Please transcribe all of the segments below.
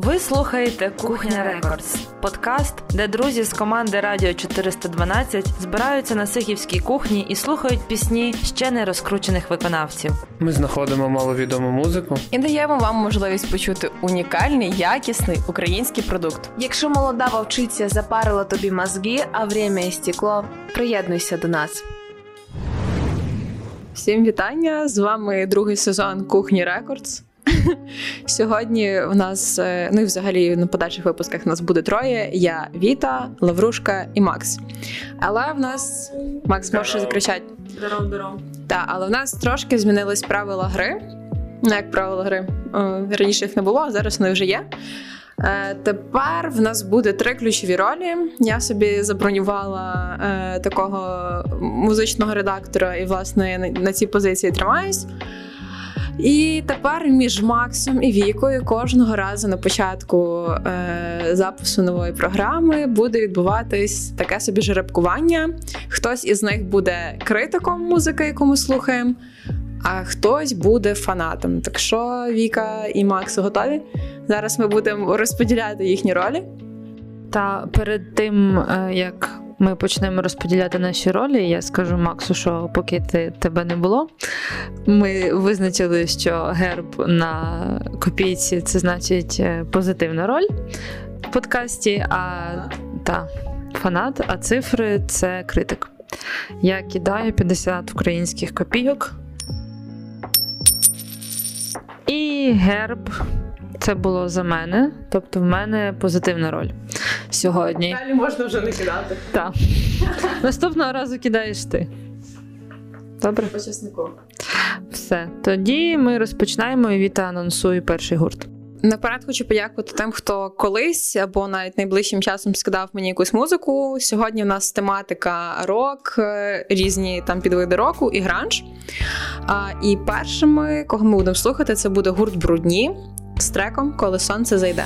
Ви слухаєте Кухня Рекордс, подкаст, де друзі з команди Радіо 412 збираються на сихівській кухні і слухають пісні ще не розкручених виконавців. Ми знаходимо маловідому музику і даємо вам можливість почути унікальний, якісний український продукт. Якщо молода вовчиця запарила тобі мозги, а Время и Стекло, приєднуйся до нас. Всім вітання! З вами другий сезон Кухні Рекордс. Сьогодні в нас, е, ну і взагалі на подальших випусках нас буде троє: я Віта, Лаврушка і Макс. Але в нас Макс може закричати. Здоров, здоров. Так, але в нас трошки змінились правила гри. Ну, як правила гри. Раніше їх не було, а зараз вони вже є. Е, тепер в нас буде три ключові ролі. Я собі забронювала е, такого музичного редактора, і, власне, на цій позиції тримаюсь. І тепер між Максом і Вікою кожного разу на початку е, запису нової програми буде відбуватись таке собі жеребкування. Хтось із них буде критиком музики, яку ми слухаємо, а хтось буде фанатом. Так що Віка і Макс готові? Зараз ми будемо розподіляти їхні ролі. Та перед тим е, як ми почнемо розподіляти наші ролі. Я скажу Максу, що поки ти, тебе не було, ми визначили, що герб на копійці це значить е, позитивна роль в подкасті, а та фанат, а цифри це критик. Я кидаю 50 українських копійок. І герб це було за мене, тобто в мене позитивна роль сьогодні. Далі можна вже не кидати. Так. Наступного разу кидаєш ти. Добре? По чеснику. Все. Тоді ми розпочинаємо і Віта анонсує перший гурт. Наперед хочу подякувати тим, хто колись або навіть найближчим часом скидав мені якусь музику. Сьогодні в нас тематика рок, е, різні там підвиди року і гранж. А, І першими, кого ми будемо слухати, це буде гурт Брудні з треком Коли сонце зайде.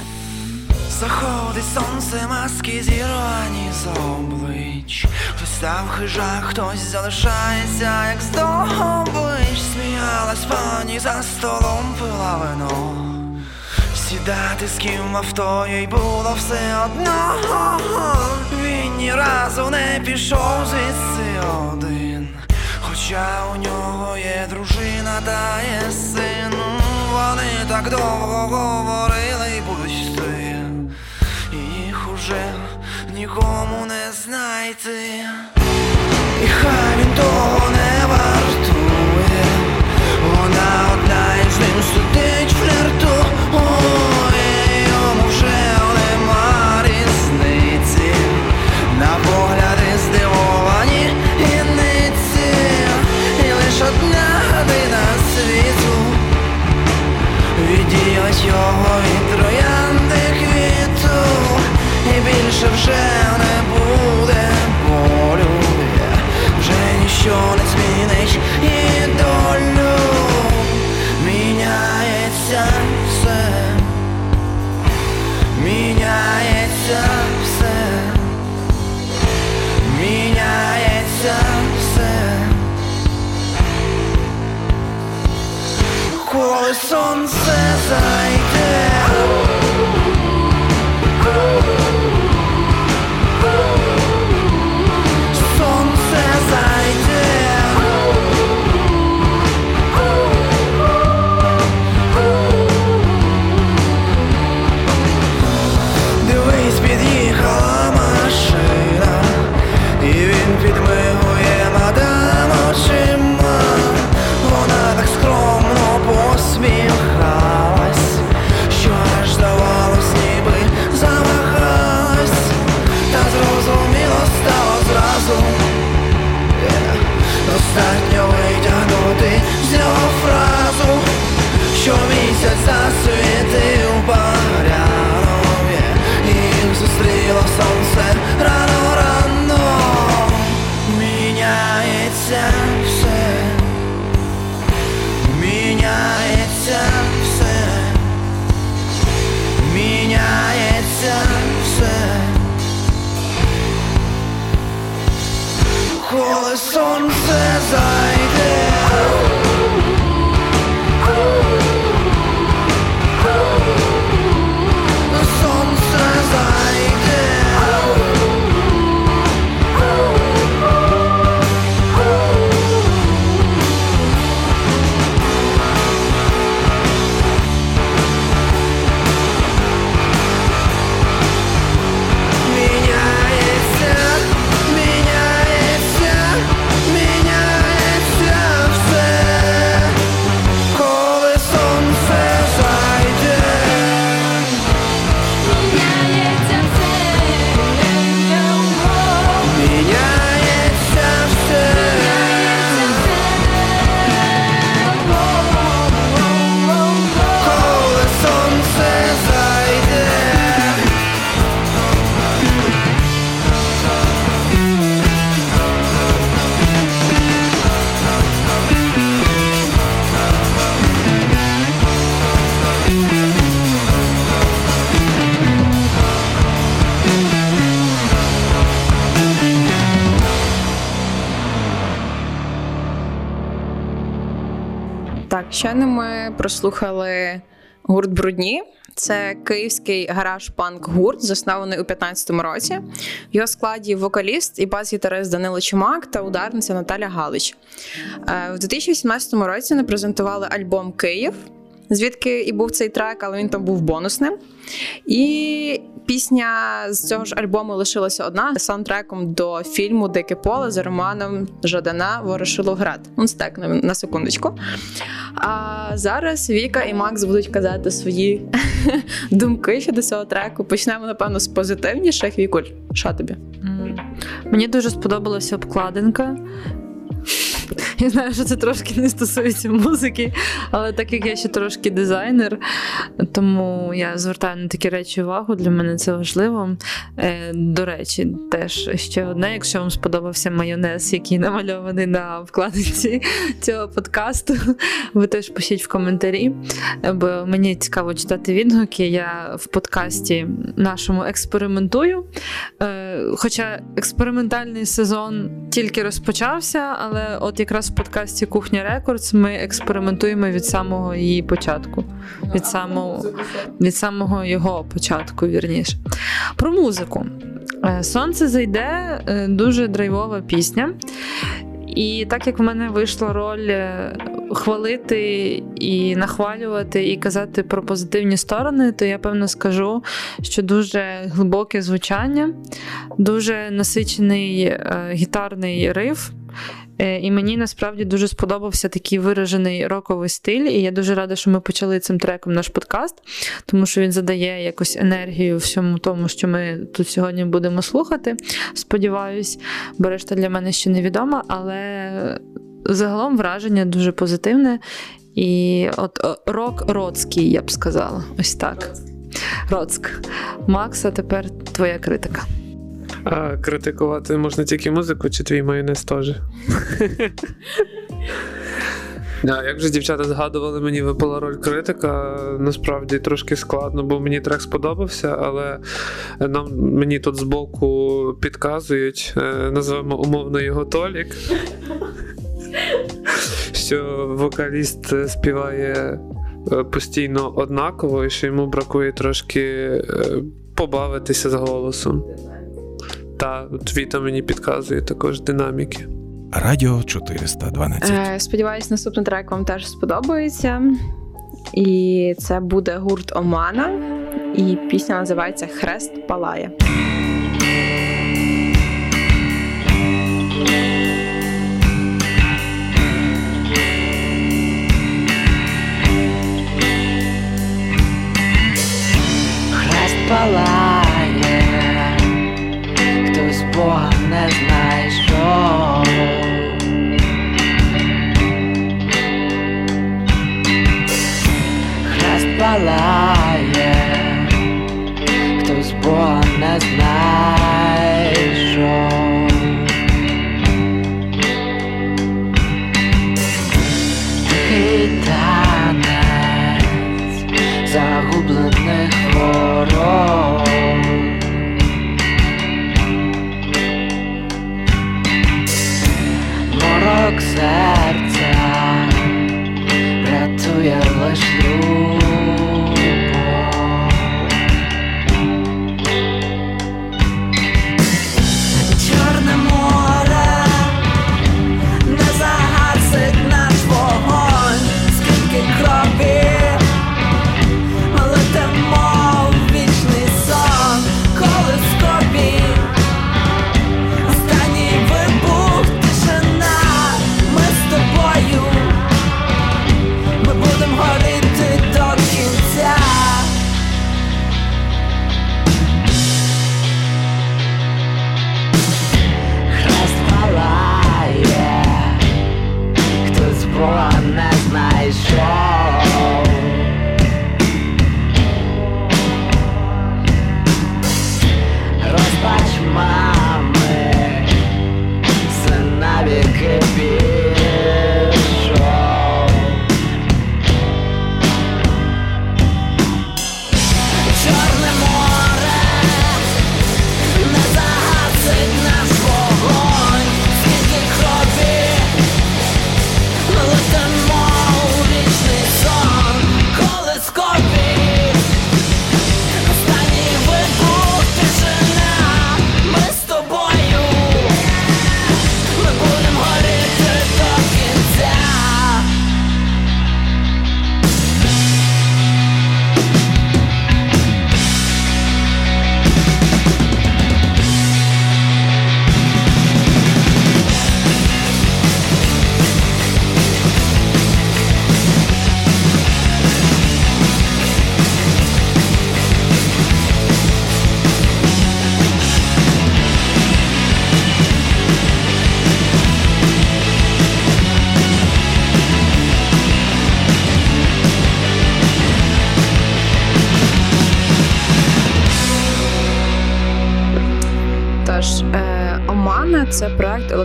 Заходить сонце, маски зірвані з облич. Хтось став хижак, хтось залишається, як здобич Сміялась пані за столом пила вино. Сідати з ким авто їй було все одно. Він ні разу не пішов звідси один. Хоча у нього є дружина та є син. Вони так довго говорили й будуть йти Їх нікому не знайти. І хай він того не вартує. Вона одна із ним більше вже не буде болю. Вже ніщо не змінить і долю. Міняється все. Міняється все. Міняється все. Коли сонце зайде сонце Ще ми прослухали гурт Брудні. Це київський гараж-панк гурт, заснований у 15-му році. В його складі вокаліст і бас-гітарист Данило Чумак та ударниця Наталя Галич. У 2018 році вони презентували альбом Київ, звідки і був цей трек, але він там був бонусним. І пісня з цього ж альбому лишилася одна саундтреком до фільму Дике поле за романом Жадана Ворошиловград. Ну, це так на, на секундочку. А зараз Віка і Макс будуть казати свої думки щодо цього треку. Почнемо, напевно, з позитивніших. Вікуль, що тобі? Мені дуже сподобалася обкладинка. Я знаю, що це трошки не стосується музики, але так як я ще трошки дизайнер, тому я звертаю на такі речі увагу. Для мене це важливо. Е, До речі, теж ще одне, якщо вам сподобався майонез, який намальований на вкладинці цього подкасту, ви теж пишіть в коментарі, бо мені цікаво читати відгуки. Я в подкасті нашому експериментую. Е, Хоча експериментальний сезон тільки розпочався, але от якраз в подкасті Кухня Рекордс ми експериментуємо від самого її початку, від самого, від самого його початку, вірніше. Про музику. Е, Сонце зайде е, дуже драйвова пісня. І так як в мене вийшла роль е, хвалити і нахвалювати, і казати про позитивні сторони, то я певно скажу, що дуже глибоке звучання, дуже насичений гітарний риф. Е, І мені насправді дуже сподобався такий виражений роковий стиль. І я дуже рада, що ми почали цим треком наш подкаст, тому що він задає якусь енергію всьому тому, що ми тут сьогодні будемо слухати. Сподіваюсь, бо решта для мене ще невідома, але загалом враження дуже позитивне. І от рок родський, я б сказала. Ось так. Роцк. Макса, тепер твоя критика. А критикувати можна тільки музику, чи твій майонез теж? Да, як вже дівчата згадували, мені випала роль критика. Насправді трошки складно, бо мені трек сподобався, але нам мені тут збоку підказують, е, називаємо умовно його Толік. Що вокаліст співає е, постійно однаково, і що йому бракує трошки е, побавитися з голосом. Та от Віта мені підказує також динаміки. Радіо 412. Е, Сподіваюсь, наступний трек вам теж сподобається. І це буде гурт Омана. І пісня називається Хрест палає. Хрест палає, Бога не знайшов. Хрест палає, хтось Бога не знайшов.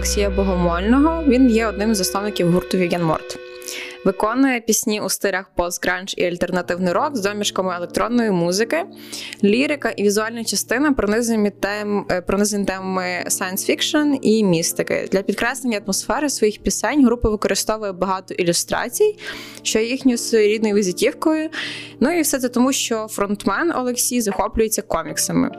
Олексія Богомольного. Він є одним з засновників гурту Віган Морт. Виконує пісні у стилях пост-гранж і альтернативний рок з домішками електронної музики. Лірика і візуальна частина пронизані тем, е, пронизані темами science fiction і містики. Для підкреслення атмосфери своїх пісень група використовує багато ілюстрацій, що їхньою своєрідною візитівкою. Ну і все це тому, що фронтмен Олексій захоплюється коміксами.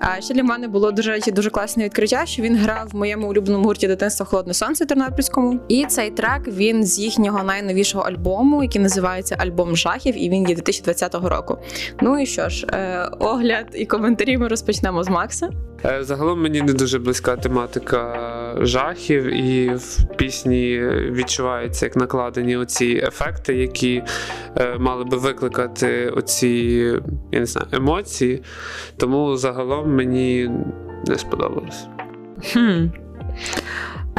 А ще для мене було дуже речі, дуже класне відкриття, що він грав в моєму улюбленому гурті дитинства Холодне сонце Тернопільському. І цей трек він з їхнього найновішого альбому, який називається Альбом жахів, і він є 2020 року. Ну і що ж, е, огляд і коментарі ми розпочнемо з Макса. Е, Загалом мені не дуже близька тематика жахів, і в пісні відчуваються як накладені оці ефекти, які е, мали би викликати оці я не знаю, емоції. Тому загалом мені не сподобалось. Хм.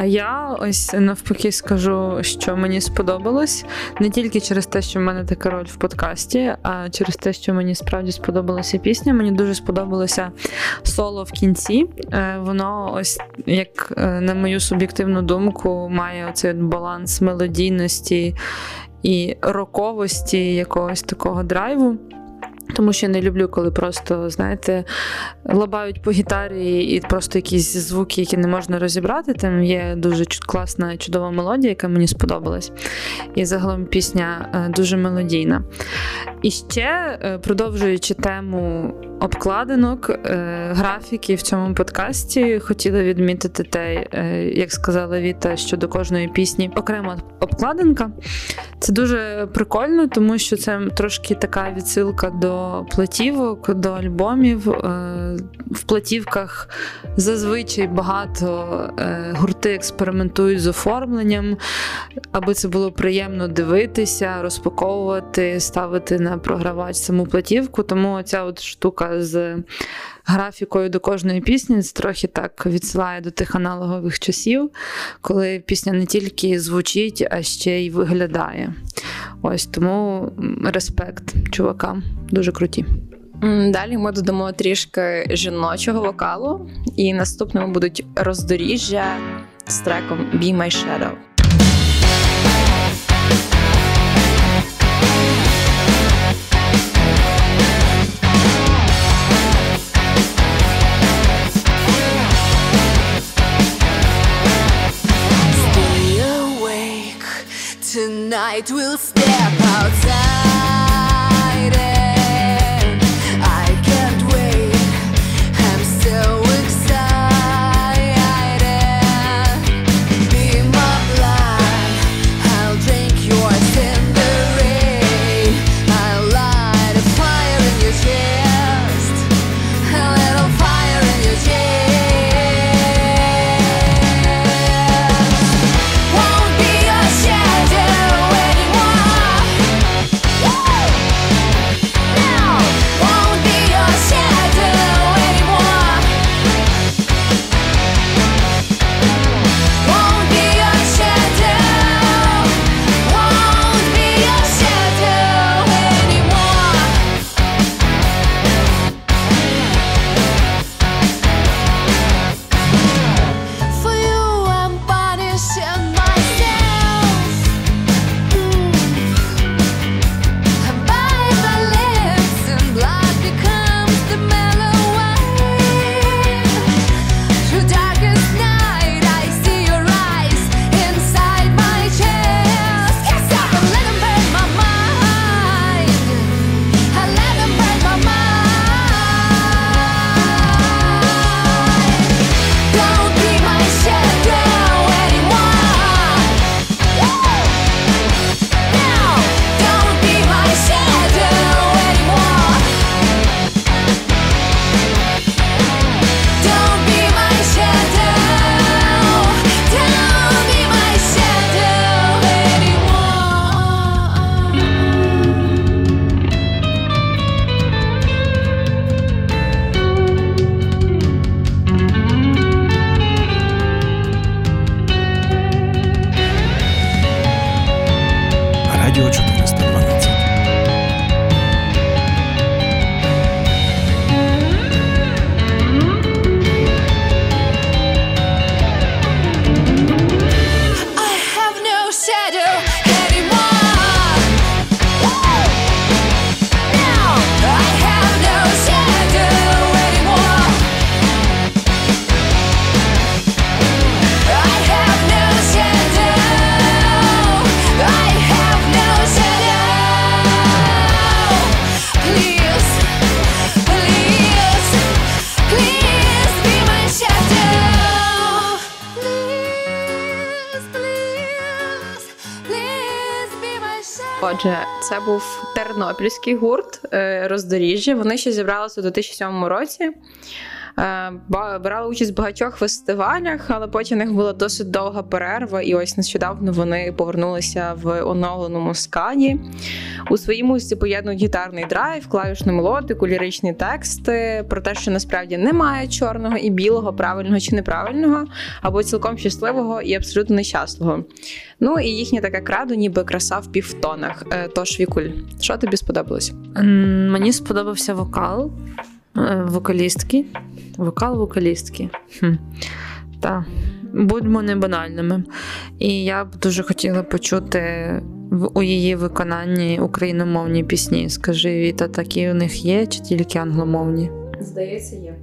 А я ось навпаки скажу, що мені сподобалось не тільки через те, що в мене така роль в подкасті, а через те, що мені справді сподобалася пісня. Мені дуже сподобалося соло в кінці. Е, Воно, ось як е, на мою суб'єктивну думку, має оцей баланс мелодійності і роковості якогось такого драйву. Тому що я не люблю, коли просто, знаєте, лабають по гітарі і просто якісь звуки, які не можна розібрати. Там є дуже класна чудова мелодія, яка мені сподобалась. І загалом пісня е, дуже мелодійна. І ще, е, продовжуючи тему обкладинок, е, графіки в цьому подкасті, хотіла відмітити те, е, як сказала Віта, що до кожної пісні окрема обкладинка. Це дуже прикольно, тому що це трошки така відсилка до платівок, до альбомів. В платівках зазвичай багато гурти експериментують з оформленням, аби це було приємно дивитися, розпаковувати, ставити на програвач саму платівку. Тому ця от штука з графікою до кожної пісні трохи так відсилає до тих аналогових часів, коли пісня не тільки звучить, а ще й виглядає. Ось тому респект чувакам, дуже круті. Далі ми додамо трішки жіночого вокалу, і наступними будуть роздоріжжя з треком Be My Shadow. Tonight we'll step outside. Отже, це був тернопільський гурт е, роздоріжжя. Вони ще зібралися у 2007 році. Е, Брали участь в багатьох фестивалях, але потім у них була досить довга перерва, і ось нещодавно вони повернулися в оновленому скаді. У своїй музиці поєднують гітарний драйв, клавішну мелодику, ліричні тексти про те, що насправді немає чорного і білого, правильного чи неправильного, або цілком щасливого і абсолютно нещасливого. Ну і їхнє таке крадо, ніби краса в півтонах. Е, Тож Вікуль, що тобі сподобалось? Мені сподобався вокал вокалістки. Вокал вокалістки. Хм. Та. Будьмо не банальними. І я б дуже хотіла почути у її виконанні україномовні пісні. Скажи, Віта, такі у них є чи тільки англомовні? Здається, є.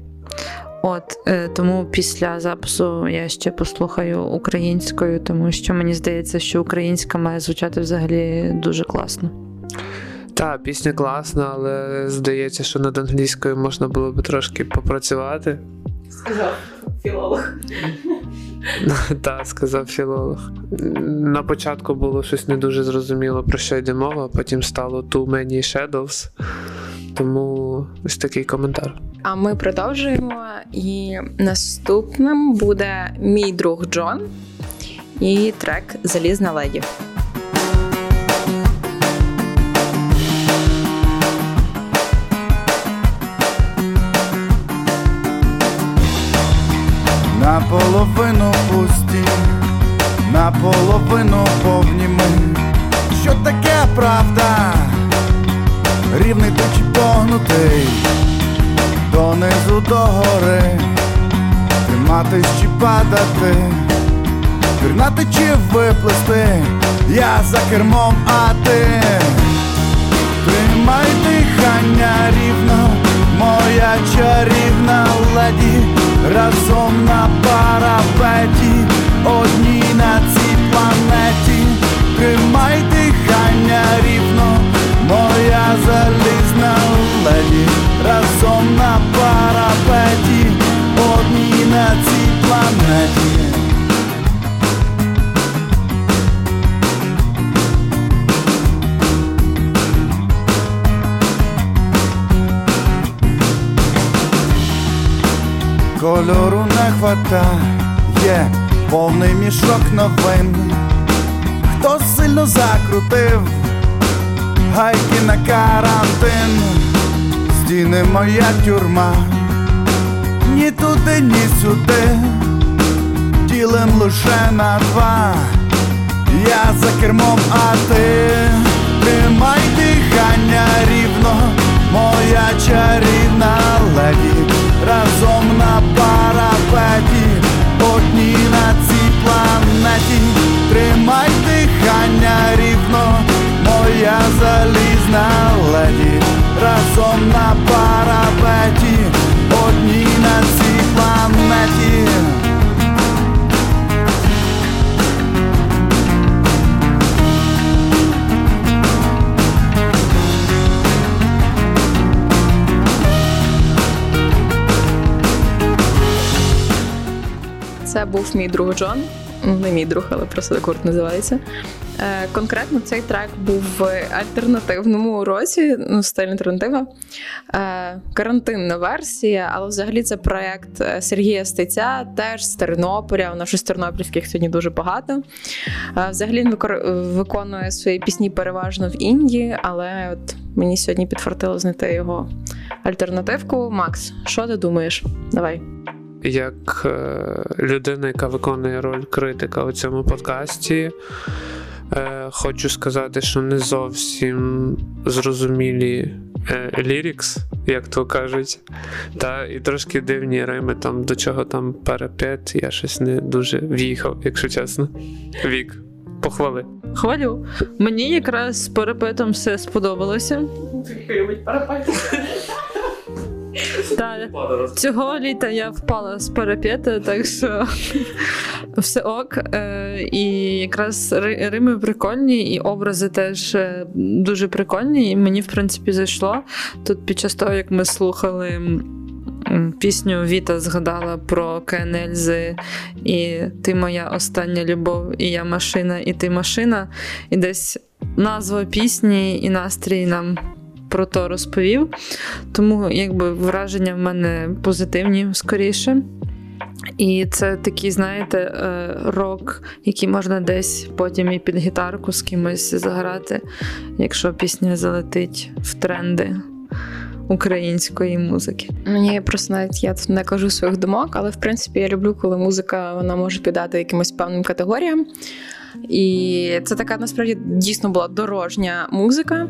От е, тому після запису я ще послухаю українською, тому що мені здається, що українська має звучати взагалі дуже класно. Та, пісня класна, але здається, що над англійською можна було би трошки попрацювати. Сказав філолог. Так, сказав філолог. На початку було щось не дуже зрозуміло, про що йде мова, а потім стало Too Many Shadows. Тому ось такий коментар. А ми продовжуємо. І наступним буде мій друг Джон і трек Залізна леді. Наполовину пусті, наполовину повні ми. Що таке правда? Рівний то чи погнутий, донизу до гори, триматись чи падати, пірнати чи виплести, я за кермом, а ти? Тримай дихання рівно, моя чарівна леді, разом на парапеті, одній на цій планеті, тримай дихання рівно, моя залізна леді, разом на парапеті, одній на цій планеті. Кольору не хватає, повний мішок новин. Хто сильно закрутив гайки на карантин, стіни моя тюрма, ні туди, ні сюди, ділим лише на два. Я за кермом, а ти. Тримай дихання рівно, моя чарівна леді, разом на парапеті, одні на цій планеті, тримай дихання рівно, моя залізна леді, разом на парапеті, був мій друг Джон. Ну, Не мій друг, але просто так називається. Е, конкретно цей трек був в альтернативному році, ну, стиль альтернатива. Е, карантинна версія, але взагалі це проект е, Сергія Стеця, теж з Тернополя. У нас щось тернопільських сьогодні дуже багато. Взагалі він виконує свої пісні переважно в Індії, але от мені сьогодні підфартило знайти його альтернативку. Макс, що ти думаєш? Давай. Як е, людина, яка виконує роль критика у цьому подкасті, е, хочу сказати, що не зовсім зрозумілі е, лірікс, як то кажуть. Та і трошки дивні рими, там до чого там парапет, я щось не дуже в'їхав, якщо чесно. Вік, похвали. Хвалю. Мені якраз з парапетом все сподобалося. Та, цього літа я впала з парапета, так що все ок. Е, І якраз рими прикольні, і образи теж е, дуже прикольні. І мені, в принципі, зайшло. Тут під час того, як ми слухали пісню Віта згадала про КНЛЗ і Ти моя остання любов, і я машина, і ти машина. І десь назва пісні і настрій нам про то розповів. Тому якби враження в мене позитивні скоріше. І це такий, знаєте, е, рок, який можна десь потім і під гітарку з кимось заграти, якщо пісня залетить в тренди української музики. Мені просто навіть я тут не кажу своїх думок, але в принципі я люблю, коли музика вона може піддати якимось певним категоріям. І це така насправді дійсно була дорожня музика.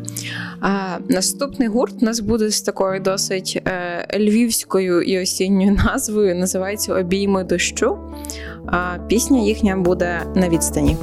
А наступний гурт у нас буде з такою досить е, львівською і осінньою назвою. Називається Обійми дощу. А пісня їхня буде на відстані.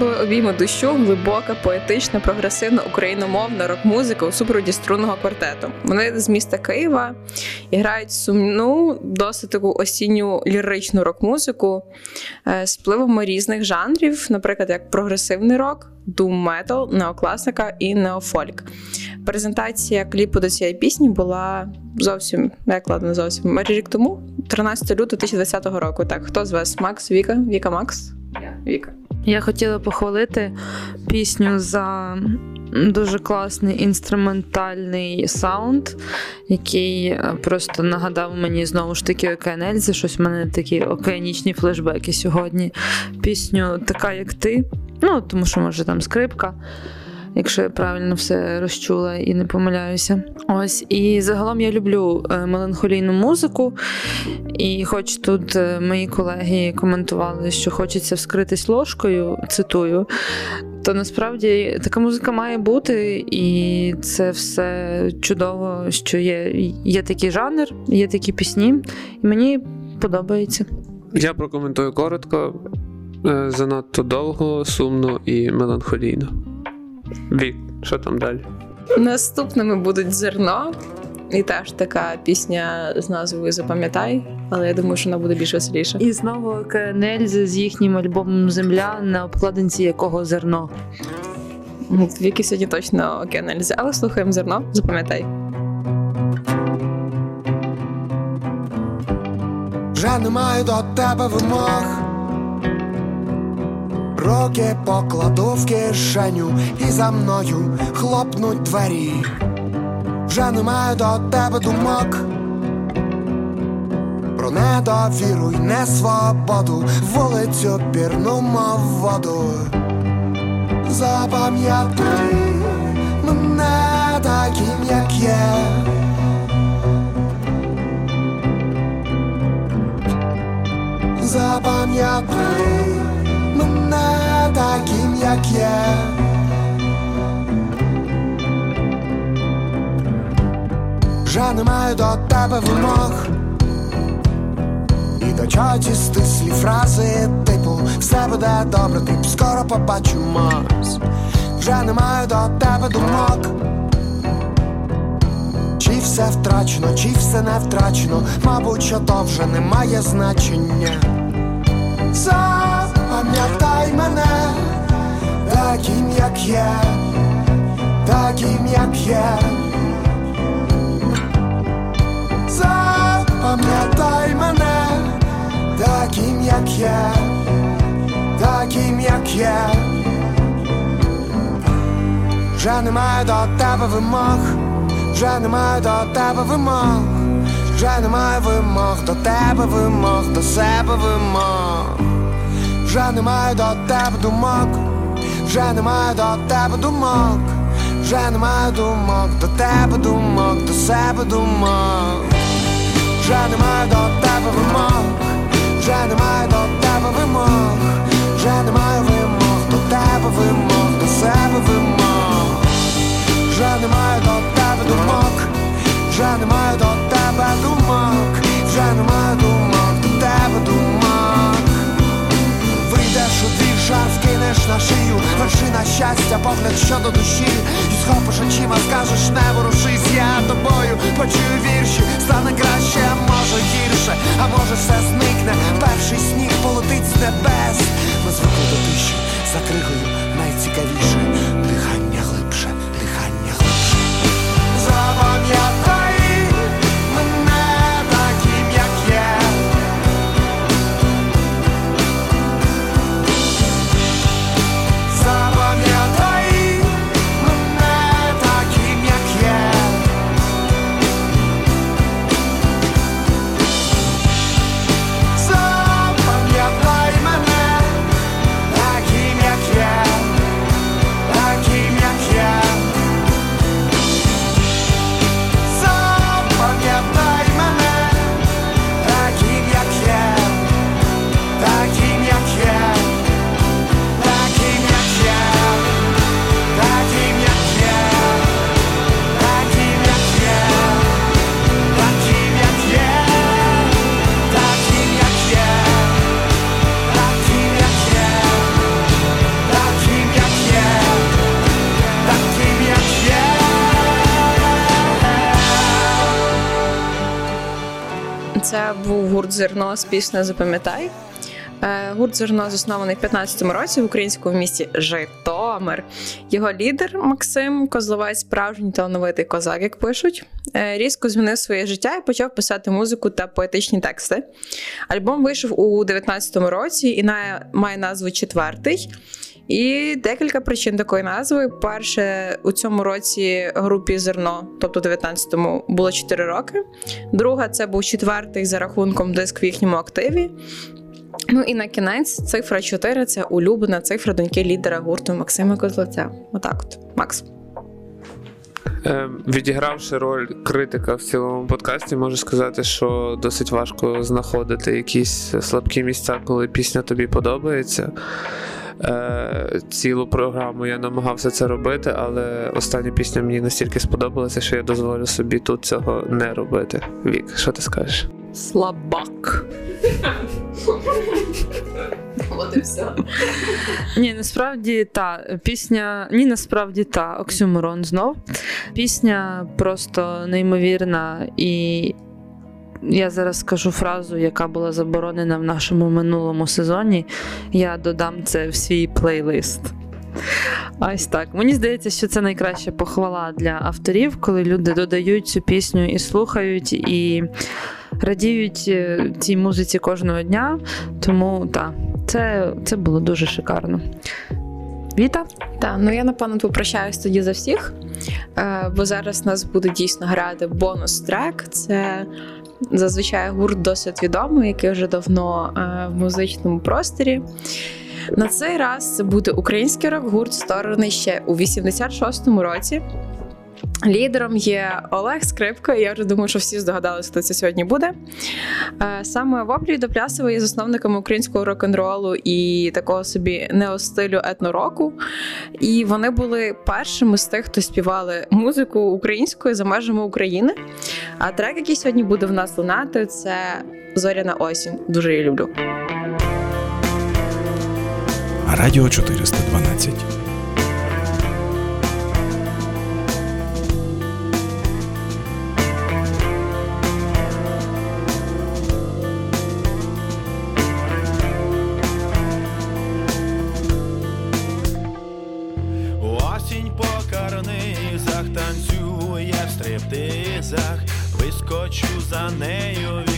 Тож це дощу, глибока, поетична, прогресивна україномовна рок-музика у супроводі струнного квартету. Вони з міста Києва і грають сумну, досить таку осінню ліричну рок-музику е, з впливами різних жанрів, наприклад, як прогресивний рок, doom метал, неокласика і неофольк. Презентація кліпу до цієї пісні була зовсім ну, як ладно, зовсім майже рік тому, 13 лютого 2020 року. Так, хто з вас? Макс, Віка? Віка Макс? Віка. Я хотіла похвалити пісню за дуже класний інструментальний саунд, який е, просто нагадав мені знову ж таки Океанельзи, щось в мене такі океанічні флешбеки сьогодні. Пісню така, як ти. Ну, тому що може там скрипка. Якщо я правильно все розчула і не помиляюся. Ось і загалом я люблю е, меланхолійну музику. І хоч тут е, мої колеги коментували, що хочеться вскритись ложкою, цитую, то насправді така музика має бути, і це все чудово, що є, є такий жанр, є такі пісні, і мені подобається. Я прокоментую коротко, е, занадто довго, сумно і меланхолійно. Вік, що там далі? Наступними будуть зерно. І теж така пісня з назвою Запам'ятай, але я думаю, що вона буде більш веселіша. І знову Кенельзи з їхнім альбомом Земля, на обкладинці якого зерно. Віки сьогодні точно океанельзи, але слухаємо зерно, запам'ятай. Вже немає до тебе вимог. Руки покладу в кишеню і за мною хлопнуть двері. Вже немає до тебе думок. Про недовіру й несвободу, вулицю пірну, мов воду. Запам'ятай мене таким, як є. Запам'ятай мене таким, як є. Вже немає до тебе вимог. І до чого ці стислі фрази, типу, все буде добре, тип, скоро побачимось. Вже немає до тебе думок. Чи все втрачено, чи все не втрачено, мабуть, що то вже не має значення. Запам'ятай мене, таким, як є, таким, як є. Запам'ятай мене, таким, як є, таким, як є. Вже немає до тебе вимог, вже немає до тебе вимог, вже немає вимог до тебе вимог, до себе вимог, вже немає до тебе думок, вже немає до тебе думок, вже немає думок, до тебе думок, до себе думок, вже немає до тебе вимог, вже немає до тебе вимог, вже немає вимог, до тебе вимог, до себе вимог. Вже немає до тебе думок, вже немає до тебе думок, вже немає думок, Вийдеш у двір, шар скинеш на шию, вершина щастя, погляд щодо душі, і схопиш очима, скажеш, не ворушись, я тобою почую вірші, стане краще, може гірше, а може все зникне. Перший сніг полетить з небес. Ми звикли до тиші, за кригою найцікавіше, зерно з піснею Запам'ятай. Е, Гурт зерно заснований в 15-му році в українському місті Житомир. Його лідер Максим Козловець, справжній талановитий козак, як пишуть. е, Різко змінив своє життя і почав писати музику та поетичні тексти. Альбом вийшов у 19-му році і має назву Четвертий. І декілька причин такої назви. Перше, у цьому році групі зерно, тобто 19-му, було 4 роки. Друга, це був четвертий за рахунком диск в їхньому активі. Ну і на кінець цифра 4 це улюблена цифра доньки лідера гурту Максима Козловця. Отак от. Макс. Е, Відігравши роль критика в цілому подкасті, можу сказати, що досить важко знаходити якісь слабкі місця, коли пісня тобі подобається. Е, Цілу програму я намагався це робити, але остання пісня мені настільки сподобалася, що я дозволю собі тут цього не робити. Вік, що ти скажеш? Слабак. От і все. Ні, насправді та пісня. Ні, насправді та Оксюморон знов. Пісня просто неймовірна, і я зараз скажу фразу, яка була заборонена в нашому минулому сезоні. Я додам це в свій плейлист. Ось так. Мені здається, що це найкраща похвала для авторів, коли люди додають цю пісню і слухають, і радіють е, цій музиці кожного дня. Тому так, це, це було дуже шикарно. Віта? Так, ну я напевно попрощаюсь тоді за всіх, е, бо зараз нас буде дійсно грати бонус-трек. Це зазвичай гурт досить відомий, який вже давно е, в музичному просторі. На цей раз це буде український рок-гурт, створений ще у 86-му році. Лідером є Олег Скрипко, я вже думаю, що всі здогадалися, хто це сьогодні буде. Е, Саме Воплі до Плясова є засновниками українського рок-н-ролу і такого собі неостилю етнороку. І вони були першими з тих, хто співали музику українською за межами України. А трек, який сьогодні буде в нас лунати, це Зоряна осінь. Дуже її люблю. Радіо 412. Вискочу за нею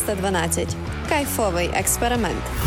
312. Кайфовий експеримент.